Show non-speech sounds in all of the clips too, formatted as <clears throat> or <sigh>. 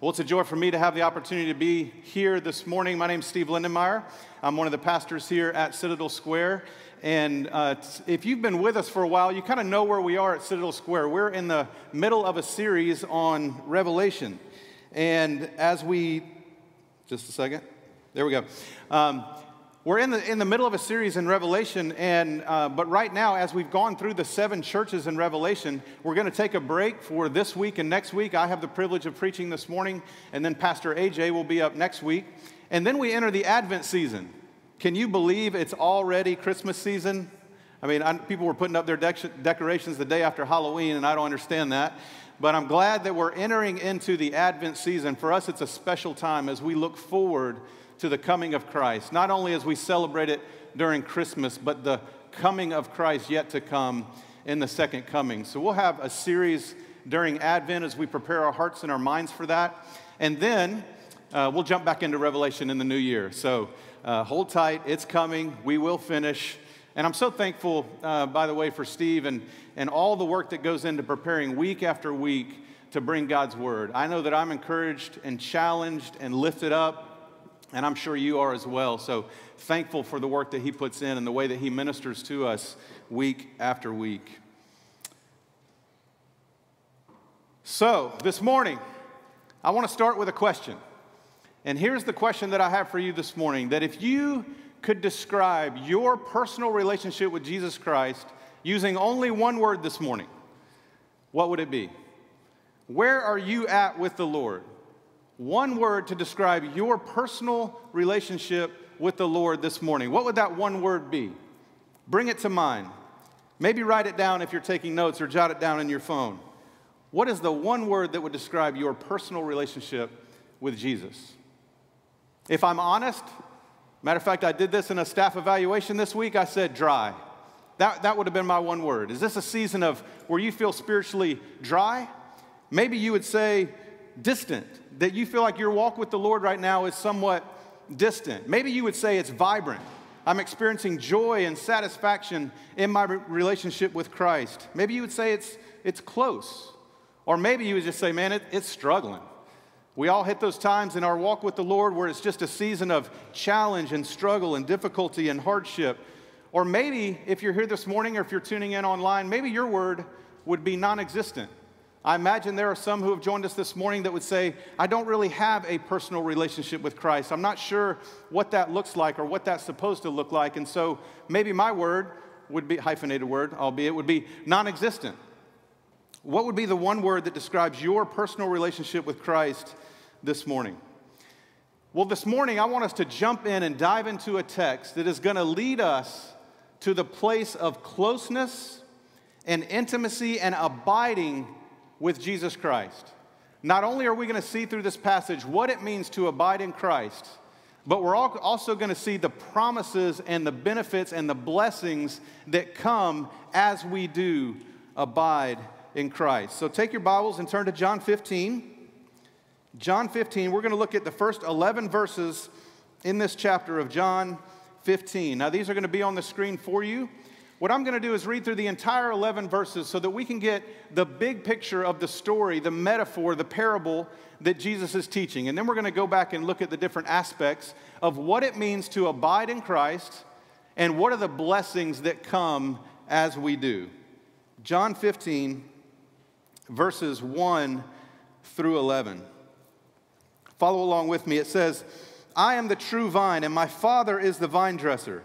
Well, it's a joy for me to have the opportunity to be here this morning. My name is Steve Lindenmeyer. I'm one of the pastors here at Citadel Square. And uh, if you've been with us for a while, you kind of know where we are at Citadel Square. We're in the middle of a series on Revelation. And as we, just a second, there we go. Um, we're in the, in the middle of a series in Revelation, and, uh, but right now, as we've gone through the seven churches in Revelation, we're going to take a break for this week and next week. I have the privilege of preaching this morning, and then Pastor AJ will be up next week. And then we enter the Advent season. Can you believe it's already Christmas season? I mean, I, people were putting up their dec- decorations the day after Halloween, and I don't understand that. But I'm glad that we're entering into the Advent season. For us, it's a special time as we look forward to the coming of Christ, not only as we celebrate it during Christmas, but the coming of Christ yet to come in the second coming. So we'll have a series during Advent as we prepare our hearts and our minds for that. And then uh, we'll jump back into Revelation in the new year. So uh, hold tight, it's coming, we will finish. And I'm so thankful, uh, by the way, for Steve and, and all the work that goes into preparing week after week to bring God's word. I know that I'm encouraged and challenged and lifted up and I'm sure you are as well. So thankful for the work that he puts in and the way that he ministers to us week after week. So, this morning, I want to start with a question. And here's the question that I have for you this morning that if you could describe your personal relationship with Jesus Christ using only one word this morning, what would it be? Where are you at with the Lord? One word to describe your personal relationship with the Lord this morning, what would that one word be? Bring it to mind. Maybe write it down if you're taking notes or jot it down in your phone. What is the one word that would describe your personal relationship with Jesus? If I'm honest, matter of fact, I did this in a staff evaluation this week. I said dry. That, that would have been my one word. Is this a season of where you feel spiritually dry? Maybe you would say distant, that you feel like your walk with the Lord right now is somewhat distant. Maybe you would say it's vibrant. I'm experiencing joy and satisfaction in my relationship with Christ. Maybe you would say it's, it's close. Or maybe you would just say, man, it, it's struggling. We all hit those times in our walk with the Lord where it's just a season of challenge and struggle and difficulty and hardship. Or maybe if you're here this morning or if you're tuning in online, maybe your word would be non existent. I imagine there are some who have joined us this morning that would say, I don't really have a personal relationship with Christ. I'm not sure what that looks like or what that's supposed to look like. And so maybe my word would be, hyphenated word, albeit, would be non existent. What would be the one word that describes your personal relationship with Christ this morning? Well, this morning, I want us to jump in and dive into a text that is going to lead us to the place of closeness and intimacy and abiding with Jesus Christ. Not only are we going to see through this passage what it means to abide in Christ, but we're also going to see the promises and the benefits and the blessings that come as we do abide in Christ. So take your Bibles and turn to John 15. John 15, we're going to look at the first 11 verses in this chapter of John 15. Now, these are going to be on the screen for you. What I'm going to do is read through the entire 11 verses so that we can get the big picture of the story, the metaphor, the parable that Jesus is teaching. And then we're going to go back and look at the different aspects of what it means to abide in Christ and what are the blessings that come as we do. John 15, verses 1 through 11. Follow along with me. It says, I am the true vine, and my Father is the vine dresser.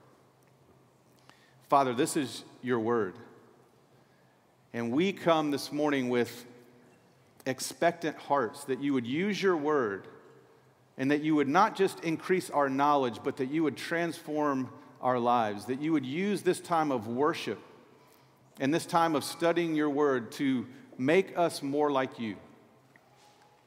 Father, this is your word. And we come this morning with expectant hearts that you would use your word and that you would not just increase our knowledge, but that you would transform our lives, that you would use this time of worship and this time of studying your word to make us more like you.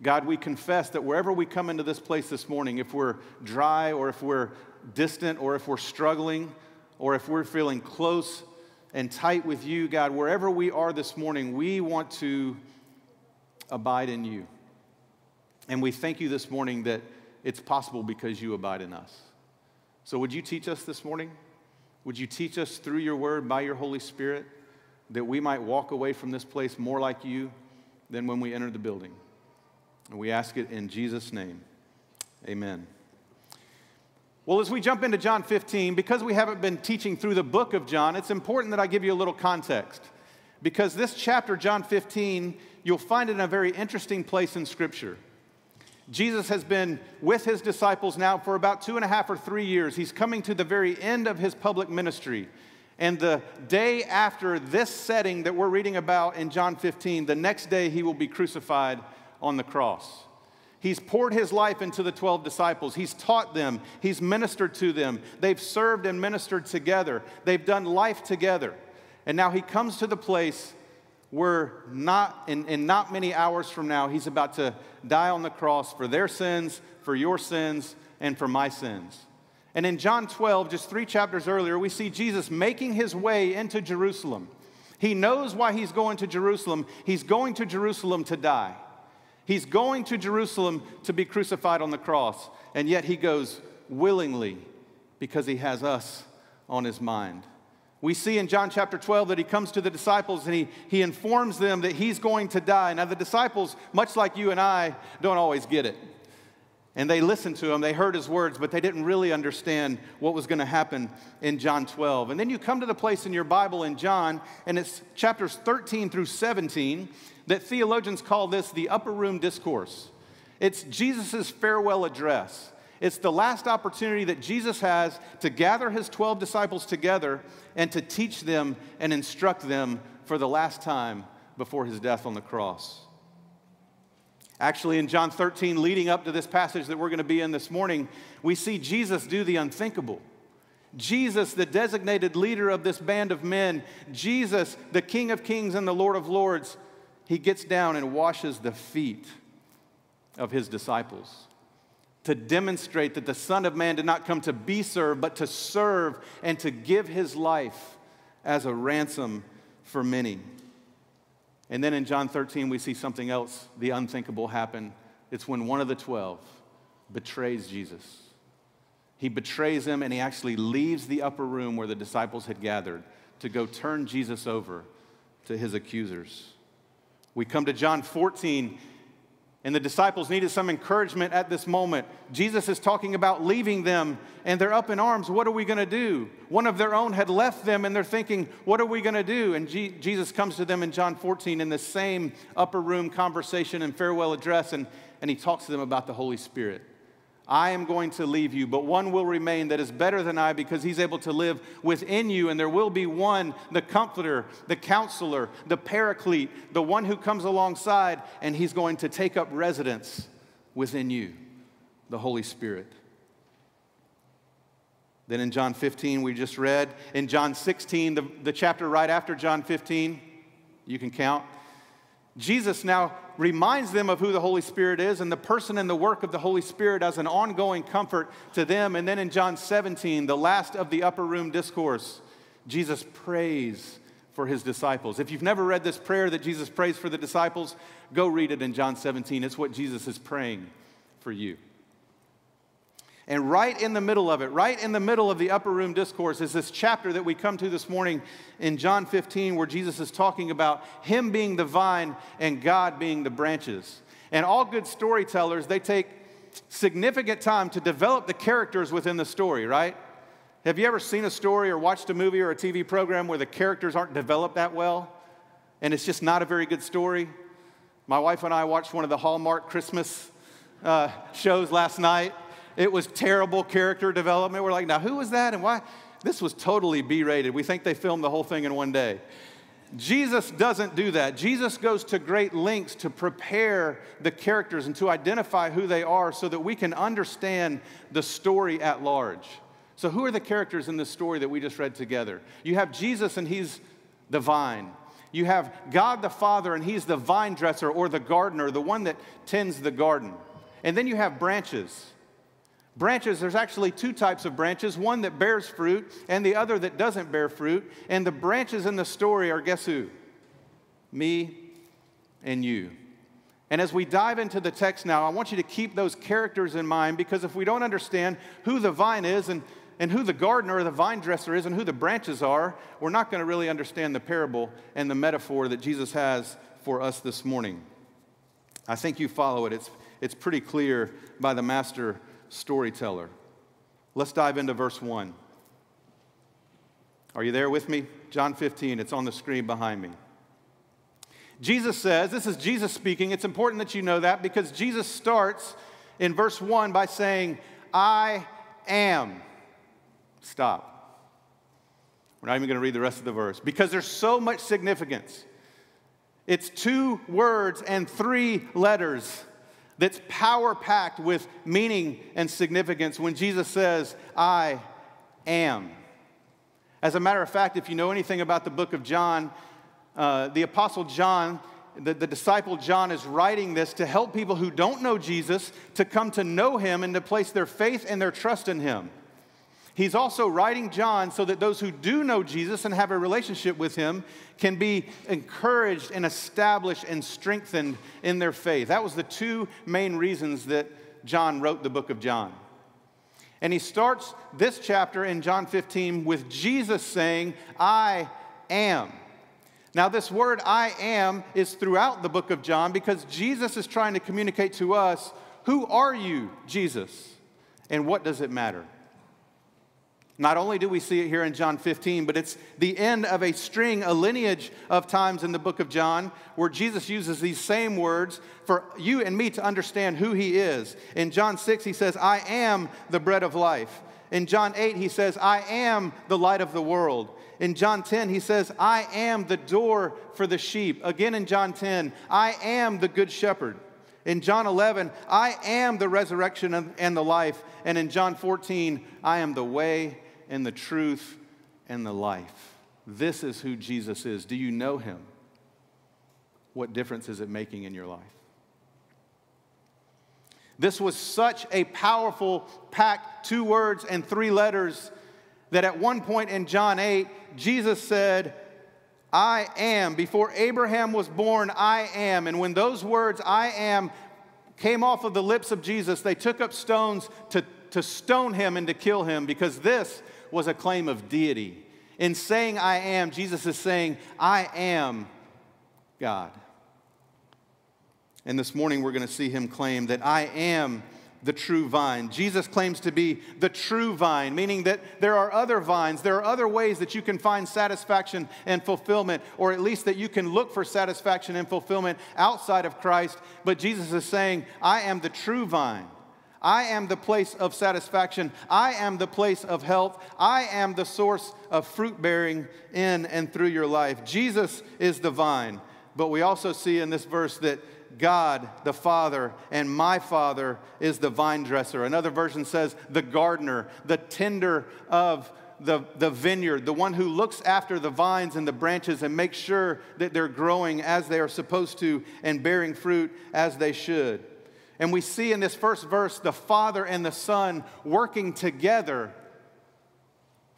God, we confess that wherever we come into this place this morning, if we're dry or if we're distant or if we're struggling or if we're feeling close and tight with you, God, wherever we are this morning, we want to abide in you. And we thank you this morning that it's possible because you abide in us. So, would you teach us this morning? Would you teach us through your word by your Holy Spirit that we might walk away from this place more like you than when we entered the building? And we ask it in Jesus' name. Amen. Well, as we jump into John 15, because we haven't been teaching through the book of John, it's important that I give you a little context. Because this chapter, John 15, you'll find it in a very interesting place in Scripture. Jesus has been with his disciples now for about two and a half or three years. He's coming to the very end of his public ministry. And the day after this setting that we're reading about in John 15, the next day he will be crucified on the cross. He's poured his life into the 12 disciples. He's taught them. He's ministered to them. They've served and ministered together. They've done life together. And now he comes to the place where not in, in not many hours from now, he's about to die on the cross for their sins, for your sins, and for my sins. And in John 12, just three chapters earlier, we see Jesus making his way into Jerusalem. He knows why he's going to Jerusalem. He's going to Jerusalem to die. He's going to Jerusalem to be crucified on the cross, and yet he goes willingly because he has us on his mind. We see in John chapter 12 that he comes to the disciples and he, he informs them that he's going to die. Now, the disciples, much like you and I, don't always get it. And they listened to him, they heard his words, but they didn't really understand what was going to happen in John 12. And then you come to the place in your Bible in John, and it's chapters 13 through 17 that theologians call this the upper room discourse. It's Jesus' farewell address. It's the last opportunity that Jesus has to gather his 12 disciples together and to teach them and instruct them for the last time before his death on the cross. Actually, in John 13, leading up to this passage that we're going to be in this morning, we see Jesus do the unthinkable. Jesus, the designated leader of this band of men, Jesus, the King of Kings and the Lord of Lords, he gets down and washes the feet of his disciples to demonstrate that the Son of Man did not come to be served, but to serve and to give his life as a ransom for many. And then in John 13, we see something else, the unthinkable, happen. It's when one of the 12 betrays Jesus. He betrays him and he actually leaves the upper room where the disciples had gathered to go turn Jesus over to his accusers. We come to John 14, and the disciples needed some encouragement at this moment. Jesus is talking about leaving them, and they're up in arms. What are we going to do? One of their own had left them, and they're thinking, What are we going to do? And G- Jesus comes to them in John 14 in the same upper room conversation and farewell address, and, and he talks to them about the Holy Spirit. I am going to leave you, but one will remain that is better than I because he's able to live within you. And there will be one, the comforter, the counselor, the paraclete, the one who comes alongside, and he's going to take up residence within you, the Holy Spirit. Then in John 15, we just read. In John 16, the, the chapter right after John 15, you can count. Jesus now reminds them of who the Holy Spirit is and the person and the work of the Holy Spirit as an ongoing comfort to them. And then in John 17, the last of the upper room discourse, Jesus prays for his disciples. If you've never read this prayer that Jesus prays for the disciples, go read it in John 17. It's what Jesus is praying for you. And right in the middle of it, right in the middle of the upper room discourse, is this chapter that we come to this morning in John 15, where Jesus is talking about Him being the vine and God being the branches. And all good storytellers, they take significant time to develop the characters within the story, right? Have you ever seen a story or watched a movie or a TV program where the characters aren't developed that well and it's just not a very good story? My wife and I watched one of the Hallmark Christmas uh, shows last night it was terrible character development. We're like, now who was that and why? This was totally B rated. We think they filmed the whole thing in one day. Jesus doesn't do that. Jesus goes to great lengths to prepare the characters and to identify who they are so that we can understand the story at large. So, who are the characters in this story that we just read together? You have Jesus, and he's the vine. You have God the Father, and he's the vine dresser or the gardener, the one that tends the garden. And then you have branches. Branches, there's actually two types of branches one that bears fruit and the other that doesn't bear fruit. And the branches in the story are guess who? Me and you. And as we dive into the text now, I want you to keep those characters in mind because if we don't understand who the vine is and, and who the gardener or the vine dresser is and who the branches are, we're not going to really understand the parable and the metaphor that Jesus has for us this morning. I think you follow it. It's, it's pretty clear by the master storyteller. Let's dive into verse 1. Are you there with me? John 15, it's on the screen behind me. Jesus says, this is Jesus speaking. It's important that you know that because Jesus starts in verse 1 by saying, I am. Stop. We're not even going to read the rest of the verse because there's so much significance. It's two words and three letters that's power packed with meaning and significance when Jesus says, I am. As a matter of fact, if you know anything about the book of John, uh, the Apostle John, the, the disciple John, is writing this to help people who don't know Jesus to come to know him and to place their faith and their trust in him. He's also writing John so that those who do know Jesus and have a relationship with him can be encouraged and established and strengthened in their faith. That was the two main reasons that John wrote the book of John. And he starts this chapter in John 15 with Jesus saying, I am. Now, this word I am is throughout the book of John because Jesus is trying to communicate to us who are you, Jesus, and what does it matter? Not only do we see it here in John 15, but it's the end of a string, a lineage of times in the book of John where Jesus uses these same words for you and me to understand who he is. In John 6, he says, I am the bread of life. In John 8, he says, I am the light of the world. In John 10, he says, I am the door for the sheep. Again in John 10, I am the good shepherd. In John 11, I am the resurrection and the life. And in John 14, I am the way and the truth and the life. This is who Jesus is. Do you know him? What difference is it making in your life? This was such a powerful, packed two words and three letters that at one point in John 8, Jesus said, I am. Before Abraham was born, I am. And when those words, I am, came off of the lips of Jesus, they took up stones to, to stone him and to kill him because this was a claim of deity. In saying I am, Jesus is saying, I am God. And this morning we're going to see him claim that I am the true vine. Jesus claims to be the true vine, meaning that there are other vines, there are other ways that you can find satisfaction and fulfillment, or at least that you can look for satisfaction and fulfillment outside of Christ. But Jesus is saying, I am the true vine. I am the place of satisfaction. I am the place of health. I am the source of fruit bearing in and through your life. Jesus is the vine. But we also see in this verse that God, the Father, and my Father is the vine dresser. Another version says the gardener, the tender of the, the vineyard, the one who looks after the vines and the branches and makes sure that they're growing as they are supposed to and bearing fruit as they should. And we see in this first verse the Father and the Son working together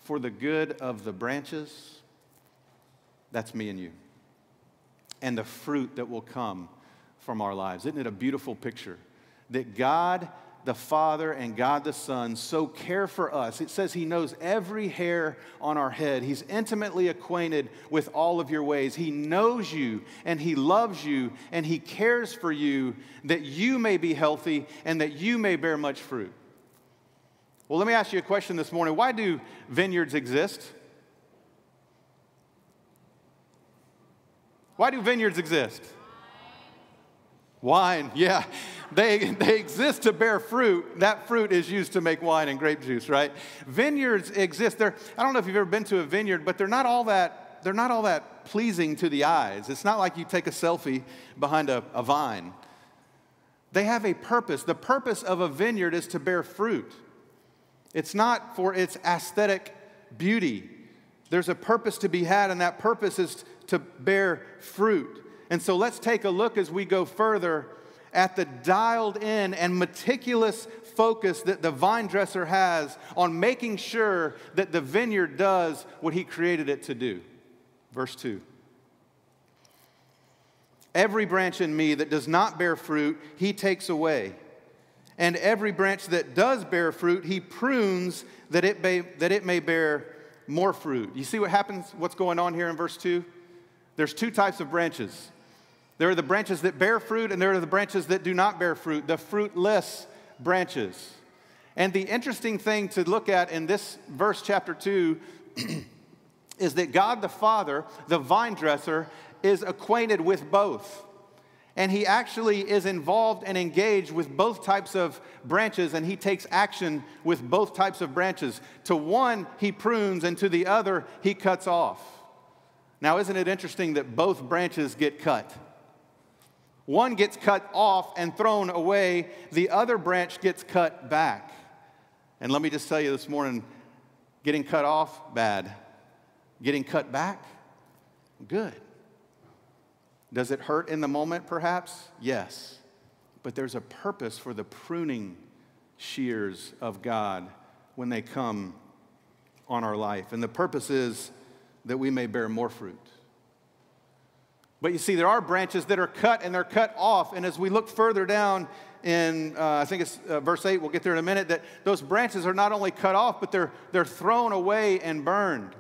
for the good of the branches. That's me and you. And the fruit that will come from our lives. Isn't it a beautiful picture? That God the Father and God the Son so care for us. It says He knows every hair on our head. He's intimately acquainted with all of your ways. He knows you and He loves you and He cares for you that you may be healthy and that you may bear much fruit. Well, let me ask you a question this morning. Why do vineyards exist? Why do vineyards exist? Wine, yeah. They, they exist to bear fruit. That fruit is used to make wine and grape juice, right? Vineyards exist. They're, I don't know if you've ever been to a vineyard, but they're not all that, they're not all that pleasing to the eyes. It's not like you take a selfie behind a, a vine. They have a purpose. The purpose of a vineyard is to bear fruit. It's not for its aesthetic beauty. There's a purpose to be had, and that purpose is to bear fruit. And so let's take a look as we go further at the dialed in and meticulous focus that the vine dresser has on making sure that the vineyard does what he created it to do. Verse 2. Every branch in me that does not bear fruit, he takes away. And every branch that does bear fruit, he prunes that it may, that it may bear more fruit. You see what happens, what's going on here in verse 2? There's two types of branches there are the branches that bear fruit, and there are the branches that do not bear fruit, the fruitless branches. And the interesting thing to look at in this verse, chapter 2, <clears throat> is that God the Father, the vine dresser, is acquainted with both. And he actually is involved and engaged with both types of branches, and he takes action with both types of branches. To one, he prunes, and to the other, he cuts off. Now, isn't it interesting that both branches get cut? One gets cut off and thrown away, the other branch gets cut back. And let me just tell you this morning getting cut off, bad. Getting cut back, good. Does it hurt in the moment, perhaps? Yes. But there's a purpose for the pruning shears of God when they come on our life. And the purpose is that we may bear more fruit. But you see, there are branches that are cut and they're cut off. And as we look further down in, uh, I think it's uh, verse 8, we'll get there in a minute, that those branches are not only cut off, but they're, they're thrown away and burned.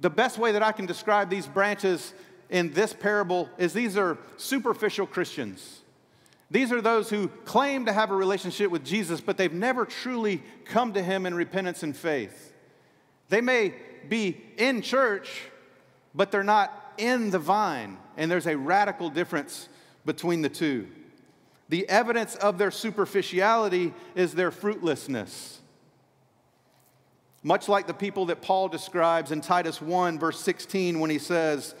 The best way that I can describe these branches in this parable is these are superficial Christians. These are those who claim to have a relationship with Jesus, but they've never truly come to Him in repentance and faith. They may be in church, but they're not in the vine. And there's a radical difference between the two. The evidence of their superficiality is their fruitlessness. Much like the people that Paul describes in Titus 1, verse 16, when he says,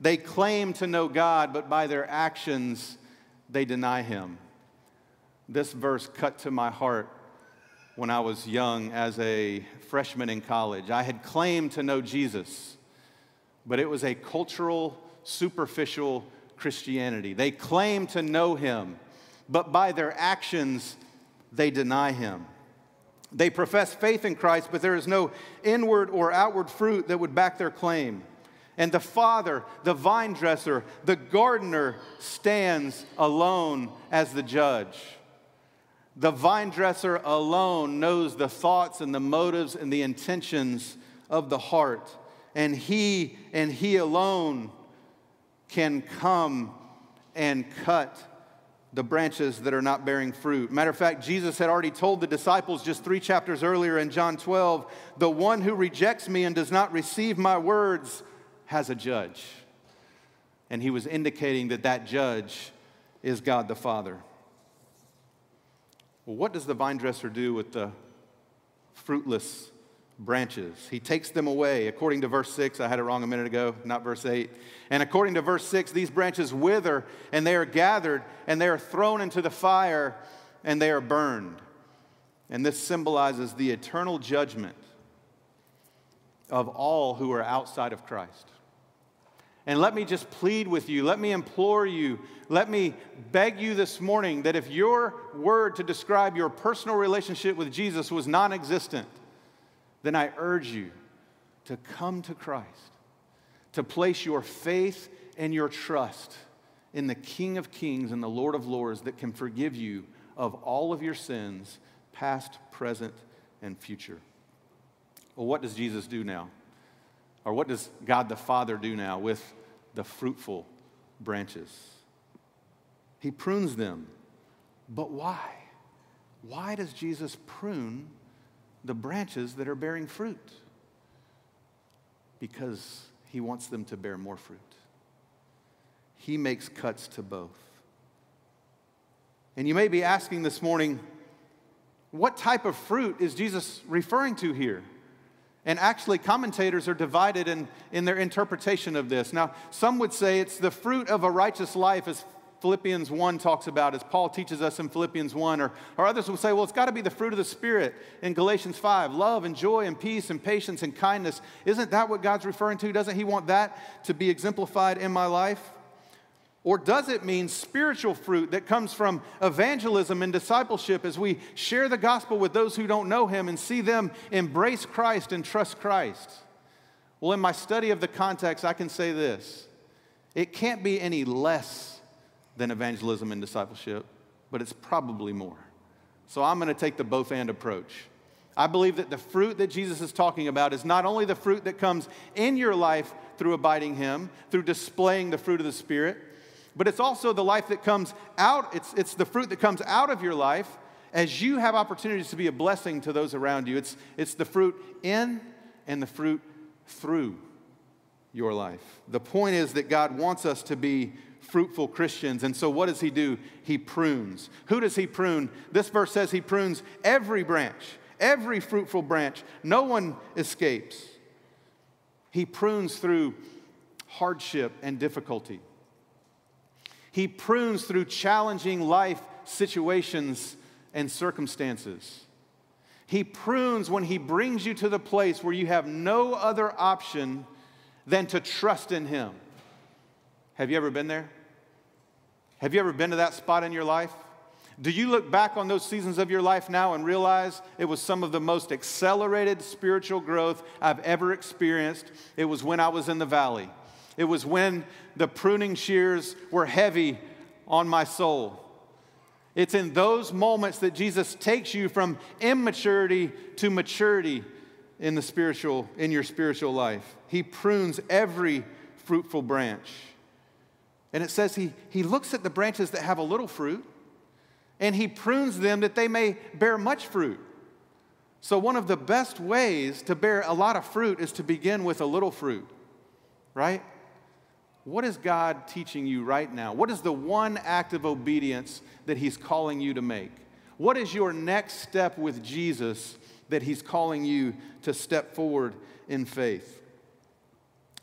They claim to know God, but by their actions they deny him. This verse cut to my heart when I was young as a freshman in college. I had claimed to know Jesus but it was a cultural, superficial Christianity. They claim to know him, but by their actions, they deny him. They profess faith in Christ, but there is no inward or outward fruit that would back their claim. And the Father, the vine dresser, the gardener stands alone as the judge. The vine dresser alone knows the thoughts and the motives and the intentions of the heart and He and He alone can come and cut the branches that are not bearing fruit. Matter of fact, Jesus had already told the disciples just three chapters earlier in John 12 the one who rejects me and does not receive my words has a judge. And he was indicating that that judge is God the Father. Well, what does the vine dresser do with the fruitless branches. He takes them away. According to verse 6, I had it wrong a minute ago, not verse 8. And according to verse 6, these branches wither and they are gathered and they are thrown into the fire and they are burned. And this symbolizes the eternal judgment of all who are outside of Christ. And let me just plead with you, let me implore you, let me beg you this morning that if your word to describe your personal relationship with Jesus was non existent, then I urge you to come to Christ. to place your faith and your trust in the King of Kings and the Lord of Lords that can forgive you of all of your sins, past, present, and future. Well, what does Jesus do now? Or what does God the Father do now with the fruitful branches? He prunes them. But why? Why does Jesus prune the branches that are bearing fruit? Because he wants them to bear more fruit. He makes cuts to both. And you may be asking this morning, what type of fruit is Jesus referring to here? And actually, commentators are divided in, in their interpretation of this. Now, some would say it's the fruit of a righteous life, as Philippians 1 talks about, as Paul teaches us in Philippians 1. Or, or others will say, well, it's got to be the fruit of the Spirit in Galatians 5 love and joy and peace and patience and kindness. Isn't that what God's referring to? Doesn't He want that to be exemplified in my life? Or does it mean spiritual fruit that comes from evangelism and discipleship as we share the gospel with those who don't know Him and see them embrace Christ and trust Christ? Well, in my study of the context, I can say this it can't be any less than evangelism and discipleship, but it's probably more. So I'm going to take the both and approach. I believe that the fruit that Jesus is talking about is not only the fruit that comes in your life through abiding Him, through displaying the fruit of the Spirit, but it's also the life that comes out, it's, it's the fruit that comes out of your life as you have opportunities to be a blessing to those around you. It's, it's the fruit in and the fruit through your life. The point is that God wants us to be fruitful Christians. And so, what does He do? He prunes. Who does He prune? This verse says He prunes every branch, every fruitful branch. No one escapes. He prunes through hardship and difficulty. He prunes through challenging life situations and circumstances. He prunes when He brings you to the place where you have no other option than to trust in Him. Have you ever been there? Have you ever been to that spot in your life? Do you look back on those seasons of your life now and realize it was some of the most accelerated spiritual growth I've ever experienced? It was when I was in the valley. It was when the pruning shears were heavy on my soul. It's in those moments that Jesus takes you from immaturity to maturity in the spiritual in your spiritual life. He prunes every fruitful branch. And it says he, he looks at the branches that have a little fruit and he prunes them that they may bear much fruit. So, one of the best ways to bear a lot of fruit is to begin with a little fruit, right? What is God teaching you right now? What is the one act of obedience that He's calling you to make? What is your next step with Jesus that He's calling you to step forward in faith?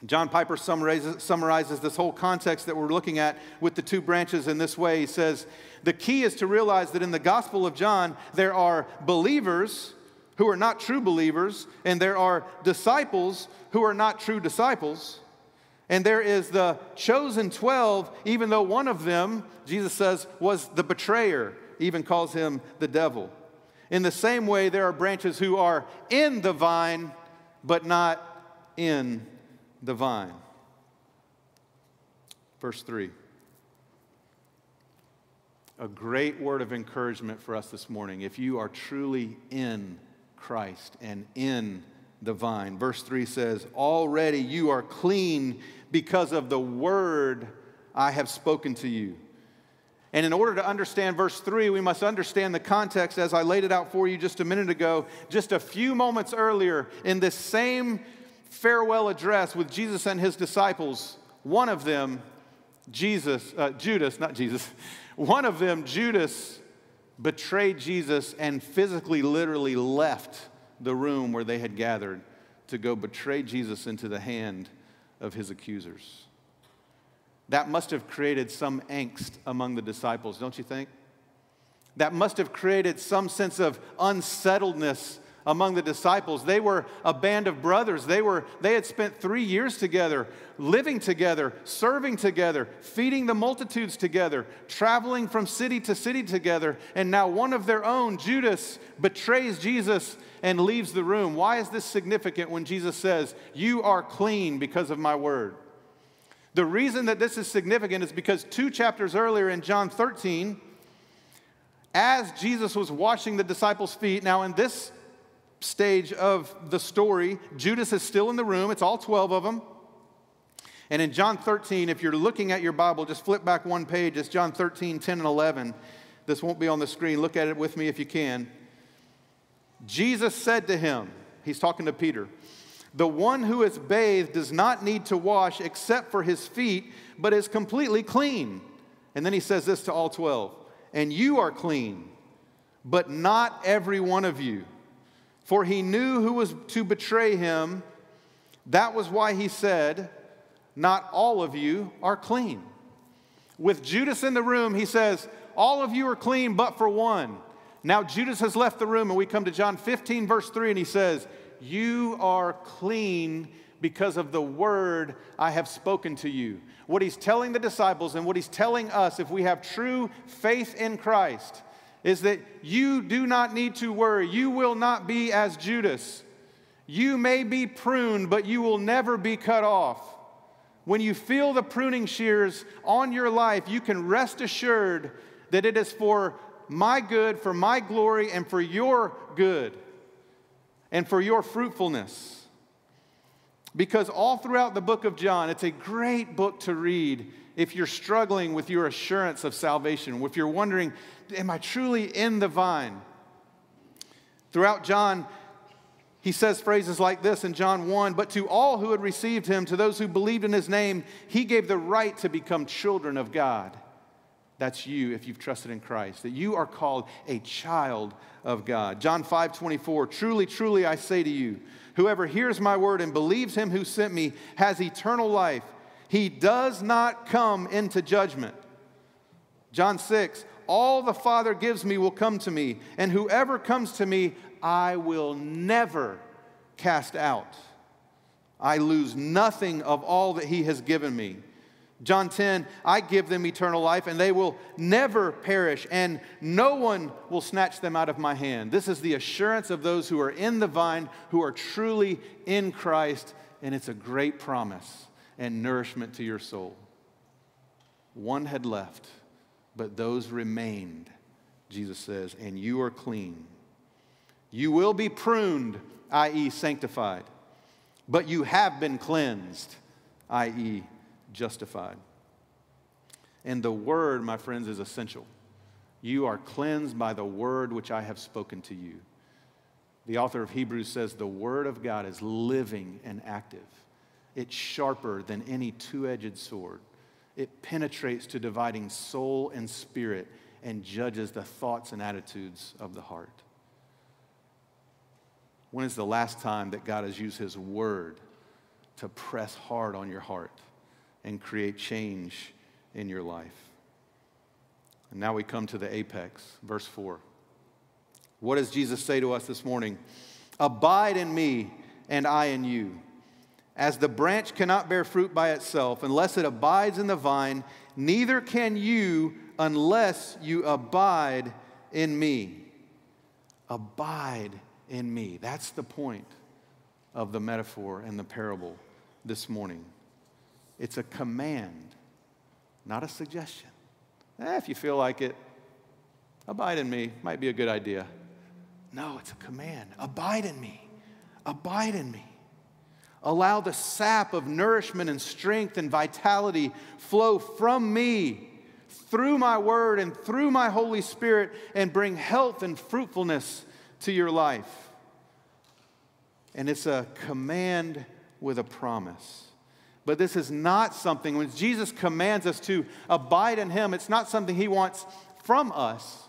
John Piper summarizes, summarizes, this whole context that we're looking at with the two branches in this way. He says, The key is to realize that in the Gospel of John, there are believers who are not true believers, and there are disciples who are not true disciples. And there is the chosen 12, even though one of them, Jesus says, was the betrayer, even calls him the devil. In the same way, there are branches who are in the vine, but not in the vine. Verse 3. A great word of encouragement for us this morning. If you are truly in Christ and in the vine. Verse 3 says, Already you are clean because of the word I have spoken to you. And in order to understand verse 3, we must understand the context as I laid it out for you just a minute ago. Just a few moments earlier, in this same farewell address with Jesus and his disciples, one of them, Jesus, uh, Judas, not Jesus, <laughs> one of them, Judas, betrayed Jesus and physically, literally left the room where they had gathered to go betray Jesus into the hand of his accusers. That must have created some angst among the disciples, don't you think? That must have created some sense of unsettledness among the disciples. They were a band of brothers. They, were, they had spent three years together, living together, serving together, feeding the multitudes together, traveling from city to city together. And now one of their own, Judas, betrays Jesus and leaves the room. Why is this significant when Jesus says, You are clean because of my word? The reason that this is significant is because two chapters earlier in John 13, as Jesus was washing the disciples' feet, now in this stage of the story, Judas is still in the room, it's all 12 of them. And in John 13, if you're looking at your Bible, just flip back one page. It's John 13, 10, and 11. This won't be on the screen. Look at it with me if you can. Jesus said to him, He's talking to Peter, the one who is bathed does not need to wash except for his feet, but is completely clean. And then he says this to all 12 And you are clean, but not every one of you. For he knew who was to betray him. That was why he said, Not all of you are clean. With Judas in the room, he says, All of you are clean, but for one. Now Judas has left the room, and we come to John 15, verse 3, and he says, you are clean because of the word I have spoken to you. What he's telling the disciples and what he's telling us, if we have true faith in Christ, is that you do not need to worry. You will not be as Judas. You may be pruned, but you will never be cut off. When you feel the pruning shears on your life, you can rest assured that it is for my good, for my glory, and for your good and for your fruitfulness. Because all throughout the book of John, it's a great book to read if you're struggling with your assurance of salvation, if you're wondering, am I truly in the vine? Throughout John, he says phrases like this in John 1 But to all who had received him, to those who believed in his name, he gave the right to become children of God. That's you if you've trusted in Christ, that you are called a child of God. John 5 24, truly, truly, I say to you, whoever hears my word and believes him who sent me has eternal life. He does not come into judgment. John 6, all the Father gives me will come to me, and whoever comes to me, I will never cast out. I lose nothing of all that he has given me John 10, I give them eternal life, and they will never perish, and no one will snatch them out of my hand. This is the assurance of those who are in the vine, who are truly in Christ, and it's a great promise and nourishment to your soul. One had left, but those remained, Jesus says, and you are clean. You will be pruned, i.e., sanctified, but you have been cleansed, i.e., justified. And the word, my friends, is essential. You are cleansed by the word which I have spoken to you. The author of Hebrews says the word of God is living and active. It's sharper than any two edged sword. It penetrates to dividing soul and spirit and judges the thoughts and attitudes of the heart. When is the last time that God has used His word to press hard on your heart? And create change in your life. And now we come to the apex, verse 4. What does Jesus say to us this morning? Abide in me, and I in you. As the branch cannot bear fruit by itself unless it abides in the vine, neither can you unless you abide in me. Abide in me. That's the point of the metaphor and the parable this morning. It's a command, not a suggestion. Eh, if you feel like it, abide in me might be a good idea. No, it's a command. Abide in me. Abide in me. Allow the sap of nourishment and strength and vitality flow from me through my word and through my Holy Spirit and bring health and fruitfulness to your life. And it's a command with a promise. But this is not something, when Jesus commands us to abide in Him, it's not something He wants from us,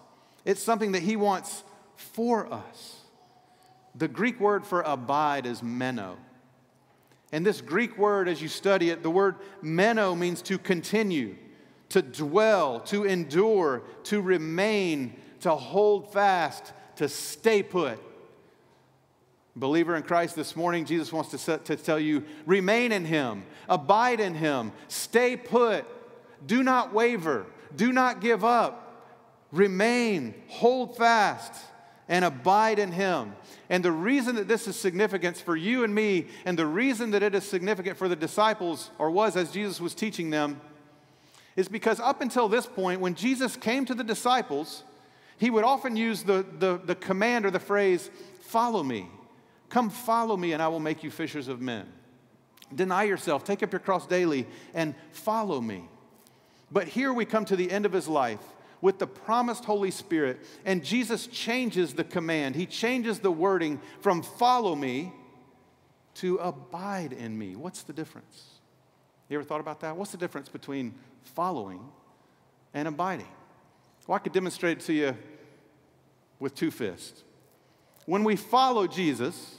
it's something that He wants for us. The Greek word for abide is meno. And this Greek word, as you study it, the word meno means to continue, to dwell, to endure, to remain, to hold fast, to stay put. Believer in Christ this morning, Jesus wants to, set, to tell you remain in Him, abide in Him, stay put, do not waver, do not give up, remain, hold fast, and abide in him. And the reason that this is significant for you and me, and the reason that it is significant for the disciples, or was as Jesus was teaching them, is because up until this point, when Jesus came to the disciples, he would often use the, the, the command or the phrase, Follow me. Come follow me, and I will make you fishers of men. Deny yourself, take up your cross daily, and follow me. But here we come to the end of his life with the promised Holy Spirit, and Jesus changes the command. He changes the wording from follow me to abide in me. What's the difference? You ever thought about that? What's the difference between following and abiding? Well, I could demonstrate it to you with two fists. When we follow Jesus,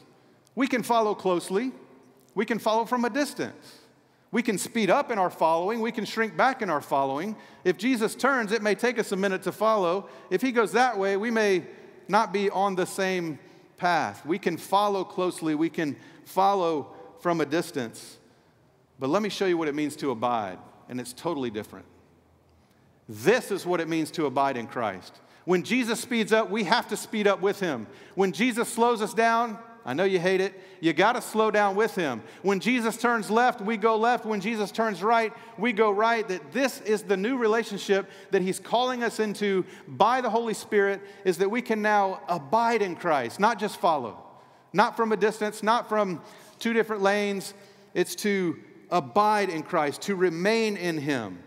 we can follow closely, we can follow from a distance. We can speed up in our following, we can shrink back in our following. If Jesus turns, it may take us a minute to follow. If he goes that way, we may not be on the same path. We can follow closely, we can follow from a distance. But let me show you what it means to abide, and it's totally different. This is what it means to abide in Christ. When Jesus speeds up, we have to speed up with him. When Jesus slows us down, I know you hate it. You got to slow down with him. When Jesus turns left, we go left. When Jesus turns right, we go right. That this is the new relationship that he's calling us into by the Holy Spirit is that we can now abide in Christ, not just follow. Not from a distance, not from two different lanes. It's to abide in Christ, to remain in him.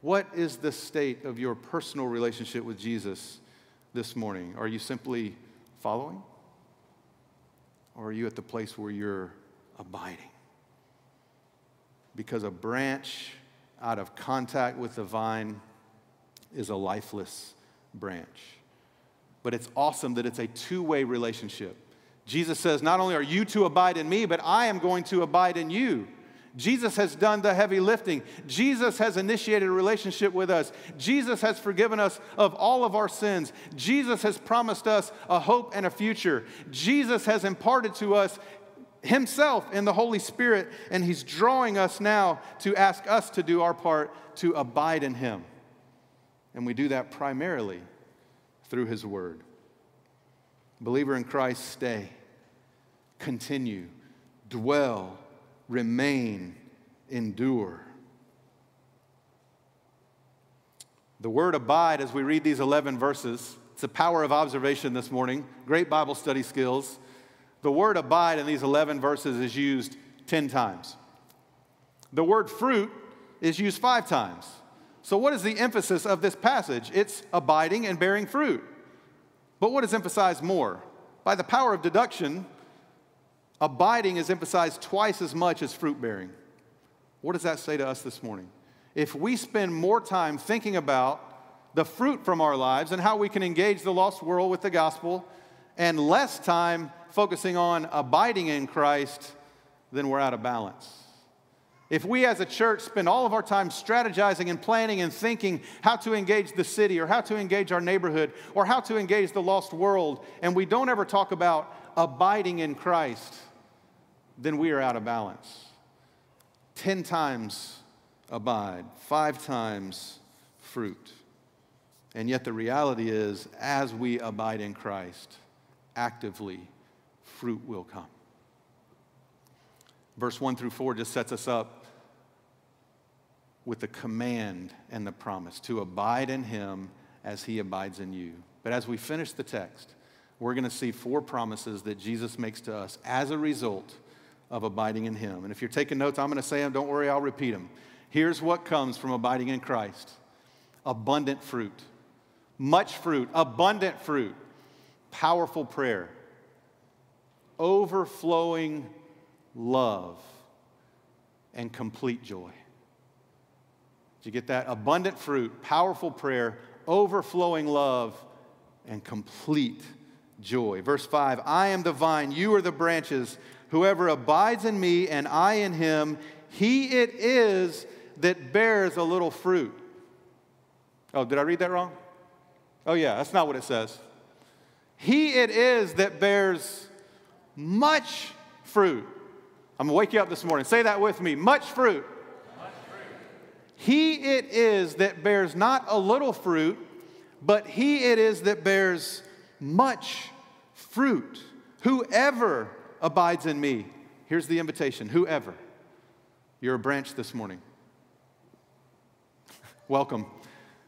What is the state of your personal relationship with Jesus this morning? Are you simply following? Or are you at the place where you're abiding? Because a branch out of contact with the vine is a lifeless branch. But it's awesome that it's a two way relationship. Jesus says, Not only are you to abide in me, but I am going to abide in you. Jesus has done the heavy lifting. Jesus has initiated a relationship with us. Jesus has forgiven us of all of our sins. Jesus has promised us a hope and a future. Jesus has imparted to us Himself in the Holy Spirit, and He's drawing us now to ask us to do our part to abide in Him. And we do that primarily through His Word. Believer in Christ, stay, continue, dwell remain, endure. The word abide, as we read these 11 verses, it's a power of observation this morning, great Bible study skills. The word abide in these 11 verses is used 10 times. The word fruit is used five times. So, what is the emphasis of this passage? It's abiding and bearing fruit. But what is emphasized more? By the power of deduction, Abiding is emphasized twice as much as fruit bearing. What does that say to us this morning? If we spend more time thinking about the fruit from our lives and how we can engage the lost world with the gospel, and less time focusing on abiding in Christ, then we're out of balance. If we as a church spend all of our time strategizing and planning and thinking how to engage the city or how to engage our neighborhood or how to engage the lost world, and we don't ever talk about abiding in Christ, then we are out of balance. 10 times abide, five times fruit. And yet the reality is, as we abide in Christ, actively, fruit will come. Verse 1 through 4 just sets us up with the command and the promise to abide in Him as He abides in you. But as we finish the text, we're going to see four promises that Jesus makes to us as a result of abiding in Him. And if you're taking notes, I'm going to say them. Don't worry, I'll repeat them. Here's what comes from abiding in Christ abundant fruit, much fruit, abundant fruit, powerful prayer, overflowing love, and complete joy. Did you get that? Abundant fruit, powerful prayer, overflowing love, and complete joy. Verse 5 I am the vine, you are the branches. Whoever abides in me and I in him, he it is that bears a little fruit. Oh, did I read that wrong? Oh, yeah, that's not what it says. He it is that bears much fruit. I'm gonna wake you up this morning. Say that with me much fruit. Much fruit. He it is that bears not a little fruit, but he it is that bears much fruit. Whoever abides in me. Here's the invitation whoever. You're a branch this morning. <laughs> Welcome.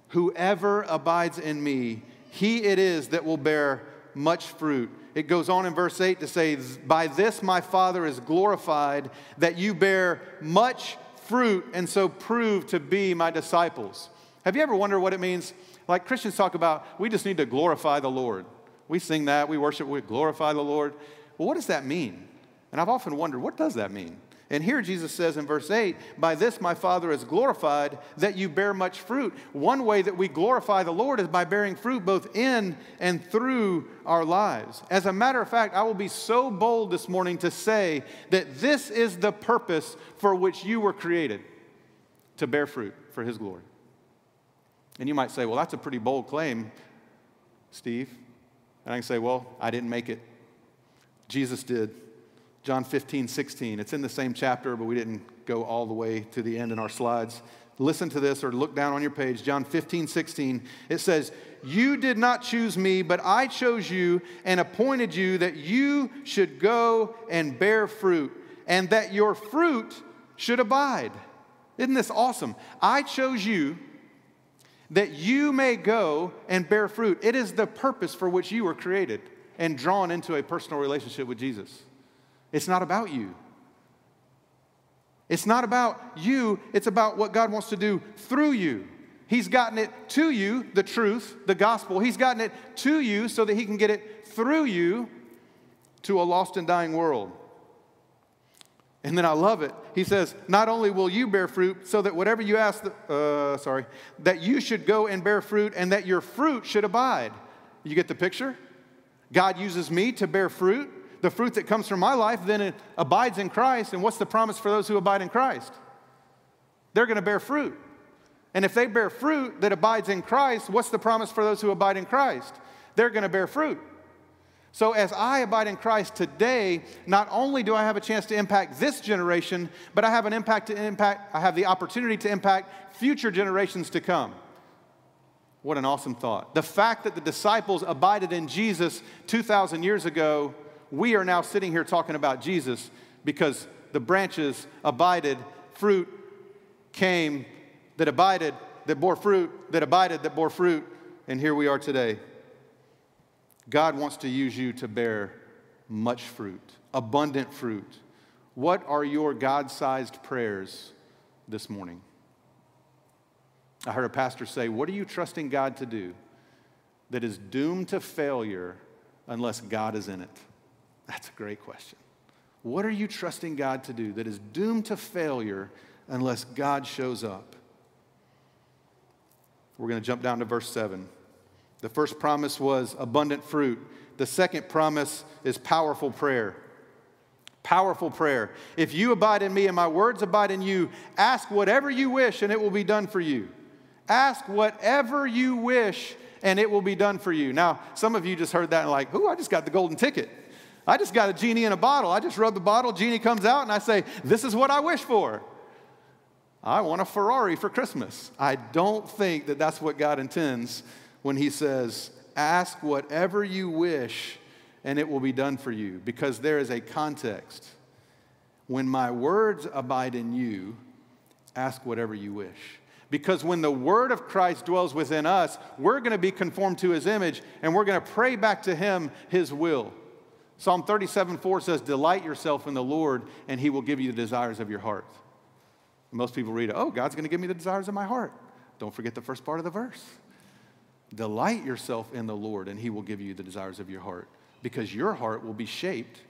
Whoever abides in me, he it is that will bear much fruit. It goes on in verse 8 to say, By this my Father is glorified, that you bear much fruit and so prove to be my disciples. Have you ever wondered what it means? Like Christians talk about, we just need to glorify the Lord. We sing that, we worship, we glorify the Lord. Well, what does that mean? And I've often wondered, what does that mean? And here Jesus says in verse 8, By this my Father is glorified, that you bear much fruit. One way that we glorify the Lord is by bearing fruit both in and through our lives. As a matter of fact, I will be so bold this morning to say that this is the purpose for which you were created to bear fruit for His glory. And you might say, Well, that's a pretty bold claim, Steve. And I can say, Well, I didn't make it, Jesus did. John 15, 16. It's in the same chapter, but we didn't go all the way to the end in our slides. Listen to this or look down on your page. John 15, 16. It says, You did not choose me, but I chose you and appointed you that you should go and bear fruit, and that your fruit should abide. Isn't this awesome? I chose you that you may go and bear fruit. It is the purpose for which you were created and drawn into a personal relationship with Jesus. It's not about you. It's not about you, it's about what God wants to do through you. He's gotten it to you, the truth, the gospel. He's gotten it to you so that He can get it through you to a lost and dying world. And then I love it. He says, Not only will you bear fruit, so that whatever you ask, the, uh, sorry, that you should go and bear fruit and that your fruit should abide. You get the picture? God uses me to bear fruit the fruit that comes from my life then it abides in Christ. And what's the promise for those who abide in Christ? They're going to bear fruit. And if they bear fruit that abides in Christ, what's the promise for those who abide in Christ? They're going to bear fruit. So, as I abide in Christ today, not only do I have a chance to impact this generation, but I have an impact to impact, I have the opportunity to impact future generations to come. What an awesome thought. The fact that the disciples abided in Jesus 2,000 years ago we are now sitting here talking about Jesus because the branches abided, fruit came that abided, that bore fruit, that abided, that bore fruit, and here we are today. God wants to use you to bear much fruit, abundant fruit. What are your God sized prayers this morning? I heard a pastor say, What are you trusting God to do that is doomed to failure unless God is in it? That's a great question. What are you trusting God to do that is doomed to failure unless God shows up? We're going to jump down to verse 7. The first promise was abundant fruit. The second promise is powerful prayer. Powerful prayer. If you abide in me and my words abide in you, ask whatever you wish and it will be done for you. Ask whatever you wish and it will be done for you. Now, some of you just heard that and like, ooh, I just got the golden ticket. I just got a genie in a bottle. I just rub the bottle, genie comes out, and I say, This is what I wish for. I want a Ferrari for Christmas. I don't think that that's what God intends when He says, Ask whatever you wish, and it will be done for you, because there is a context. When my words abide in you, ask whatever you wish. Because when the word of Christ dwells within us, we're going to be conformed to his image and we're going to pray back to him his will. Psalm 37 4 says, Delight yourself in the Lord, and he will give you the desires of your heart. Most people read, Oh, God's going to give me the desires of my heart. Don't forget the first part of the verse. Delight yourself in the Lord, and he will give you the desires of your heart, because your heart will be shaped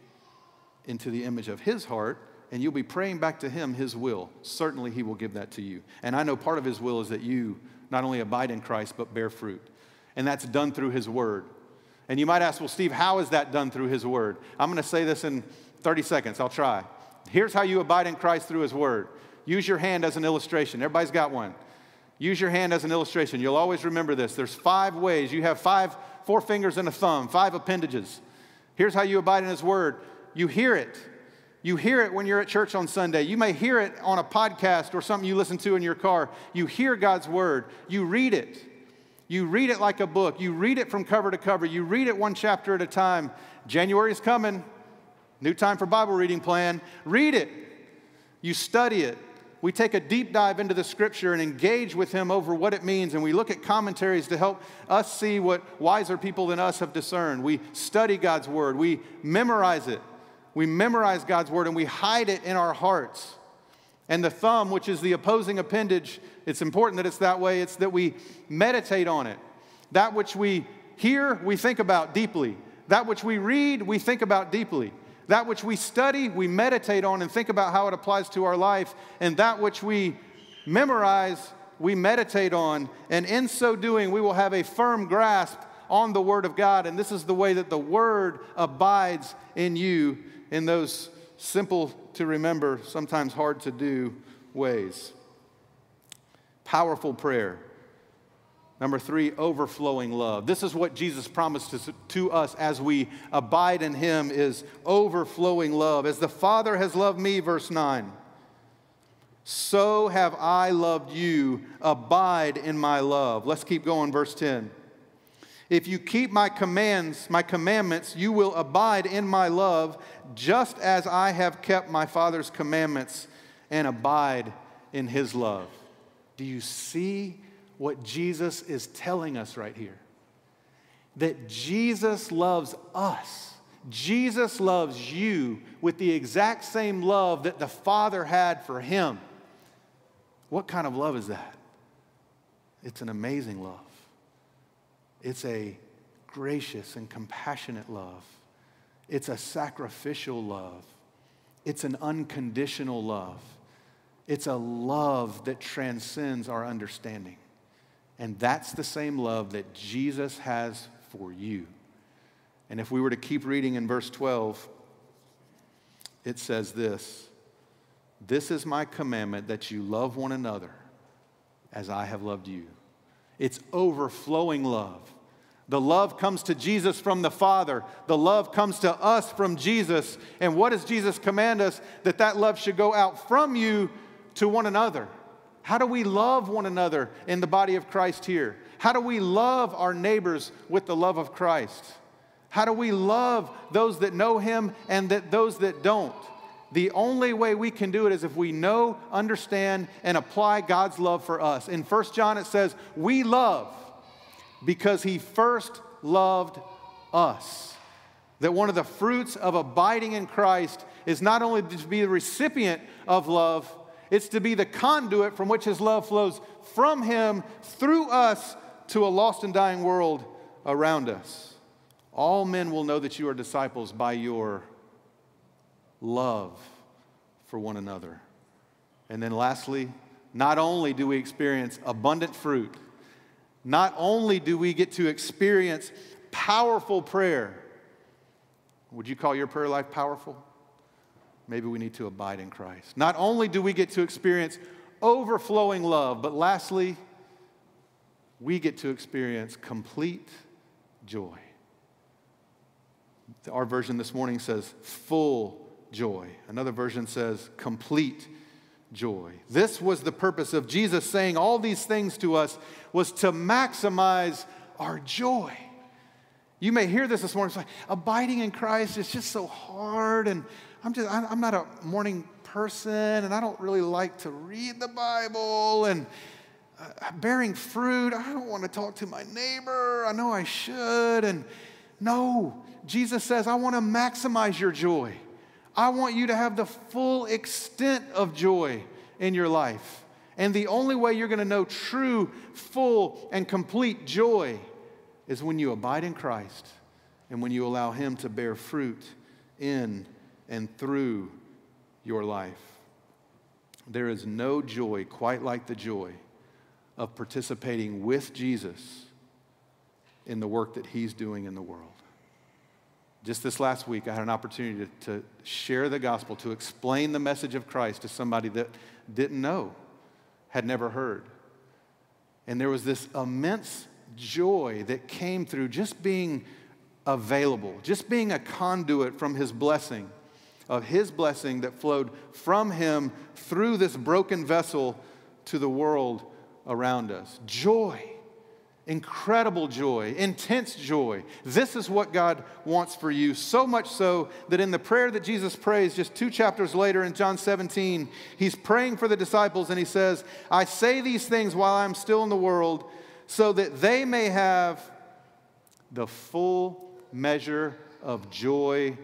into the image of his heart, and you'll be praying back to him his will. Certainly, he will give that to you. And I know part of his will is that you not only abide in Christ, but bear fruit. And that's done through his word. And you might ask, well, Steve, how is that done through His Word? I'm going to say this in 30 seconds. I'll try. Here's how you abide in Christ through His Word use your hand as an illustration. Everybody's got one. Use your hand as an illustration. You'll always remember this. There's five ways. You have five, four fingers and a thumb, five appendages. Here's how you abide in His Word you hear it. You hear it when you're at church on Sunday. You may hear it on a podcast or something you listen to in your car. You hear God's Word. You read it. You read it like a book. You read it from cover to cover. You read it one chapter at a time. January is coming. New time for Bible reading plan. Read it. You study it. We take a deep dive into the scripture and engage with him over what it means, and we look at commentaries to help us see what wiser people than us have discerned. We study God's word, we memorize it. We memorize God's word and we hide it in our hearts. And the thumb, which is the opposing appendage, it's important that it's that way. It's that we meditate on it. That which we hear, we think about deeply. That which we read, we think about deeply. That which we study, we meditate on and think about how it applies to our life. And that which we memorize, we meditate on. And in so doing, we will have a firm grasp on the Word of God. And this is the way that the Word abides in you in those simple to remember, sometimes hard to do ways. Powerful prayer. Number three, overflowing love. This is what Jesus promised to us as we abide in him is overflowing love. As the Father has loved me, verse 9, so have I loved you. Abide in my love. Let's keep going, verse 10. If you keep my commands, my commandments, you will abide in my love, just as I have kept my Father's commandments and abide in his love. Do you see what Jesus is telling us right here that Jesus loves us. Jesus loves you with the exact same love that the Father had for him. What kind of love is that? It's an amazing love. It's a gracious and compassionate love. It's a sacrificial love. It's an unconditional love. It's a love that transcends our understanding. And that's the same love that Jesus has for you. And if we were to keep reading in verse 12, it says this This is my commandment that you love one another as I have loved you. It's overflowing love. The love comes to Jesus from the Father. The love comes to us from Jesus. And what does Jesus command us? That that love should go out from you to one another. How do we love one another in the body of Christ here? How do we love our neighbors with the love of Christ? How do we love those that know Him and that those that don't? The only way we can do it is if we know, understand, and apply God's love for us. In 1 John, it says, We love because He first loved us. That one of the fruits of abiding in Christ is not only to be the recipient of love, it's to be the conduit from which His love flows from Him through us to a lost and dying world around us. All men will know that you are disciples by your love for one another. And then, lastly, not only do we experience abundant fruit, not only do we get to experience powerful prayer, would you call your prayer life powerful? maybe we need to abide in Christ. Not only do we get to experience overflowing love, but lastly, we get to experience complete joy. Our version this morning says full joy. Another version says complete joy. This was the purpose of Jesus saying all these things to us was to maximize our joy. You may hear this this morning. It's like abiding in Christ is just so hard, and I'm just, I'm not a morning person and I don't really like to read the Bible and uh, bearing fruit. I don't want to talk to my neighbor. I know I should. And no, Jesus says, I want to maximize your joy. I want you to have the full extent of joy in your life. And the only way you're going to know true, full, and complete joy is when you abide in Christ and when you allow Him to bear fruit in and through your life. There is no joy quite like the joy of participating with Jesus in the work that he's doing in the world. Just this last week, I had an opportunity to, to, share the gospel, to explain the message of Christ to somebody that didn't know, had never heard. And there was this immense joy that came through just being available, just being a conduit from his blessing of his blessing that flowed from him through this broken vessel to the world around us. Joy incredible joy, intense joy. This is what God wants for you. So much so that in the prayer that Jesus prays just two chapters later in John 17, he's praying for the disciples and he says, I say these things while I'm still in the world so that they may have the full measure of joy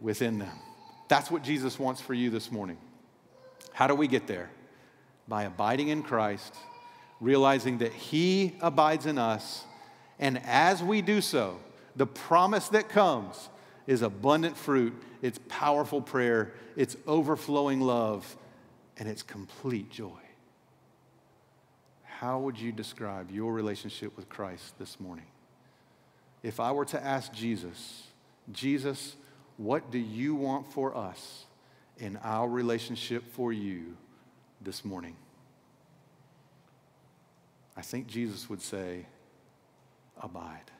within them. That's what Jesus wants for you this morning. How do we get there? By abiding in Christ realizing that He abides in us. And as we do so, the promise that comes is abundant fruit, it's powerful prayer, it's overflowing love, and it's complete joy. How would you describe your relationship with Christ this morning? If I were to ask Jesus, Jesus, what do you want for us in our relationship for you this morning? I think Jesus would say, Abide.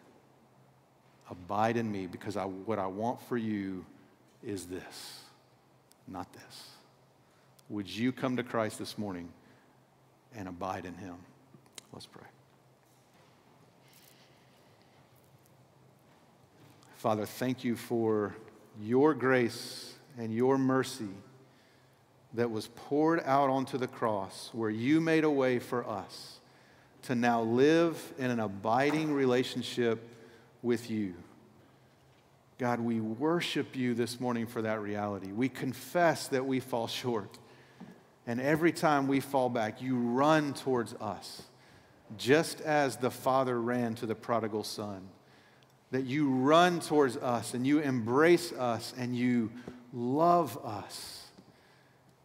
Abide in me because I, what I want for you is this, not this. Would you come to Christ this morning and abide in him? Let's pray. Father, thank you for your grace and your mercy that was poured out onto the cross where you made a way for us to now live in an abiding relationship with you. God, we worship you this morning for that reality. We confess that we fall <laughs> short. And every time we fall back, you run towards us, just as the Father ran to the prodigal son. That you run towards us and you embrace us and you love us.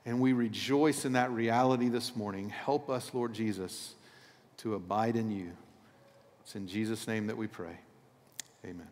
And we rejoice in that reality this morning. Help us, Lord Jesus to abide in you. It's in Jesus' name that we pray. Amen.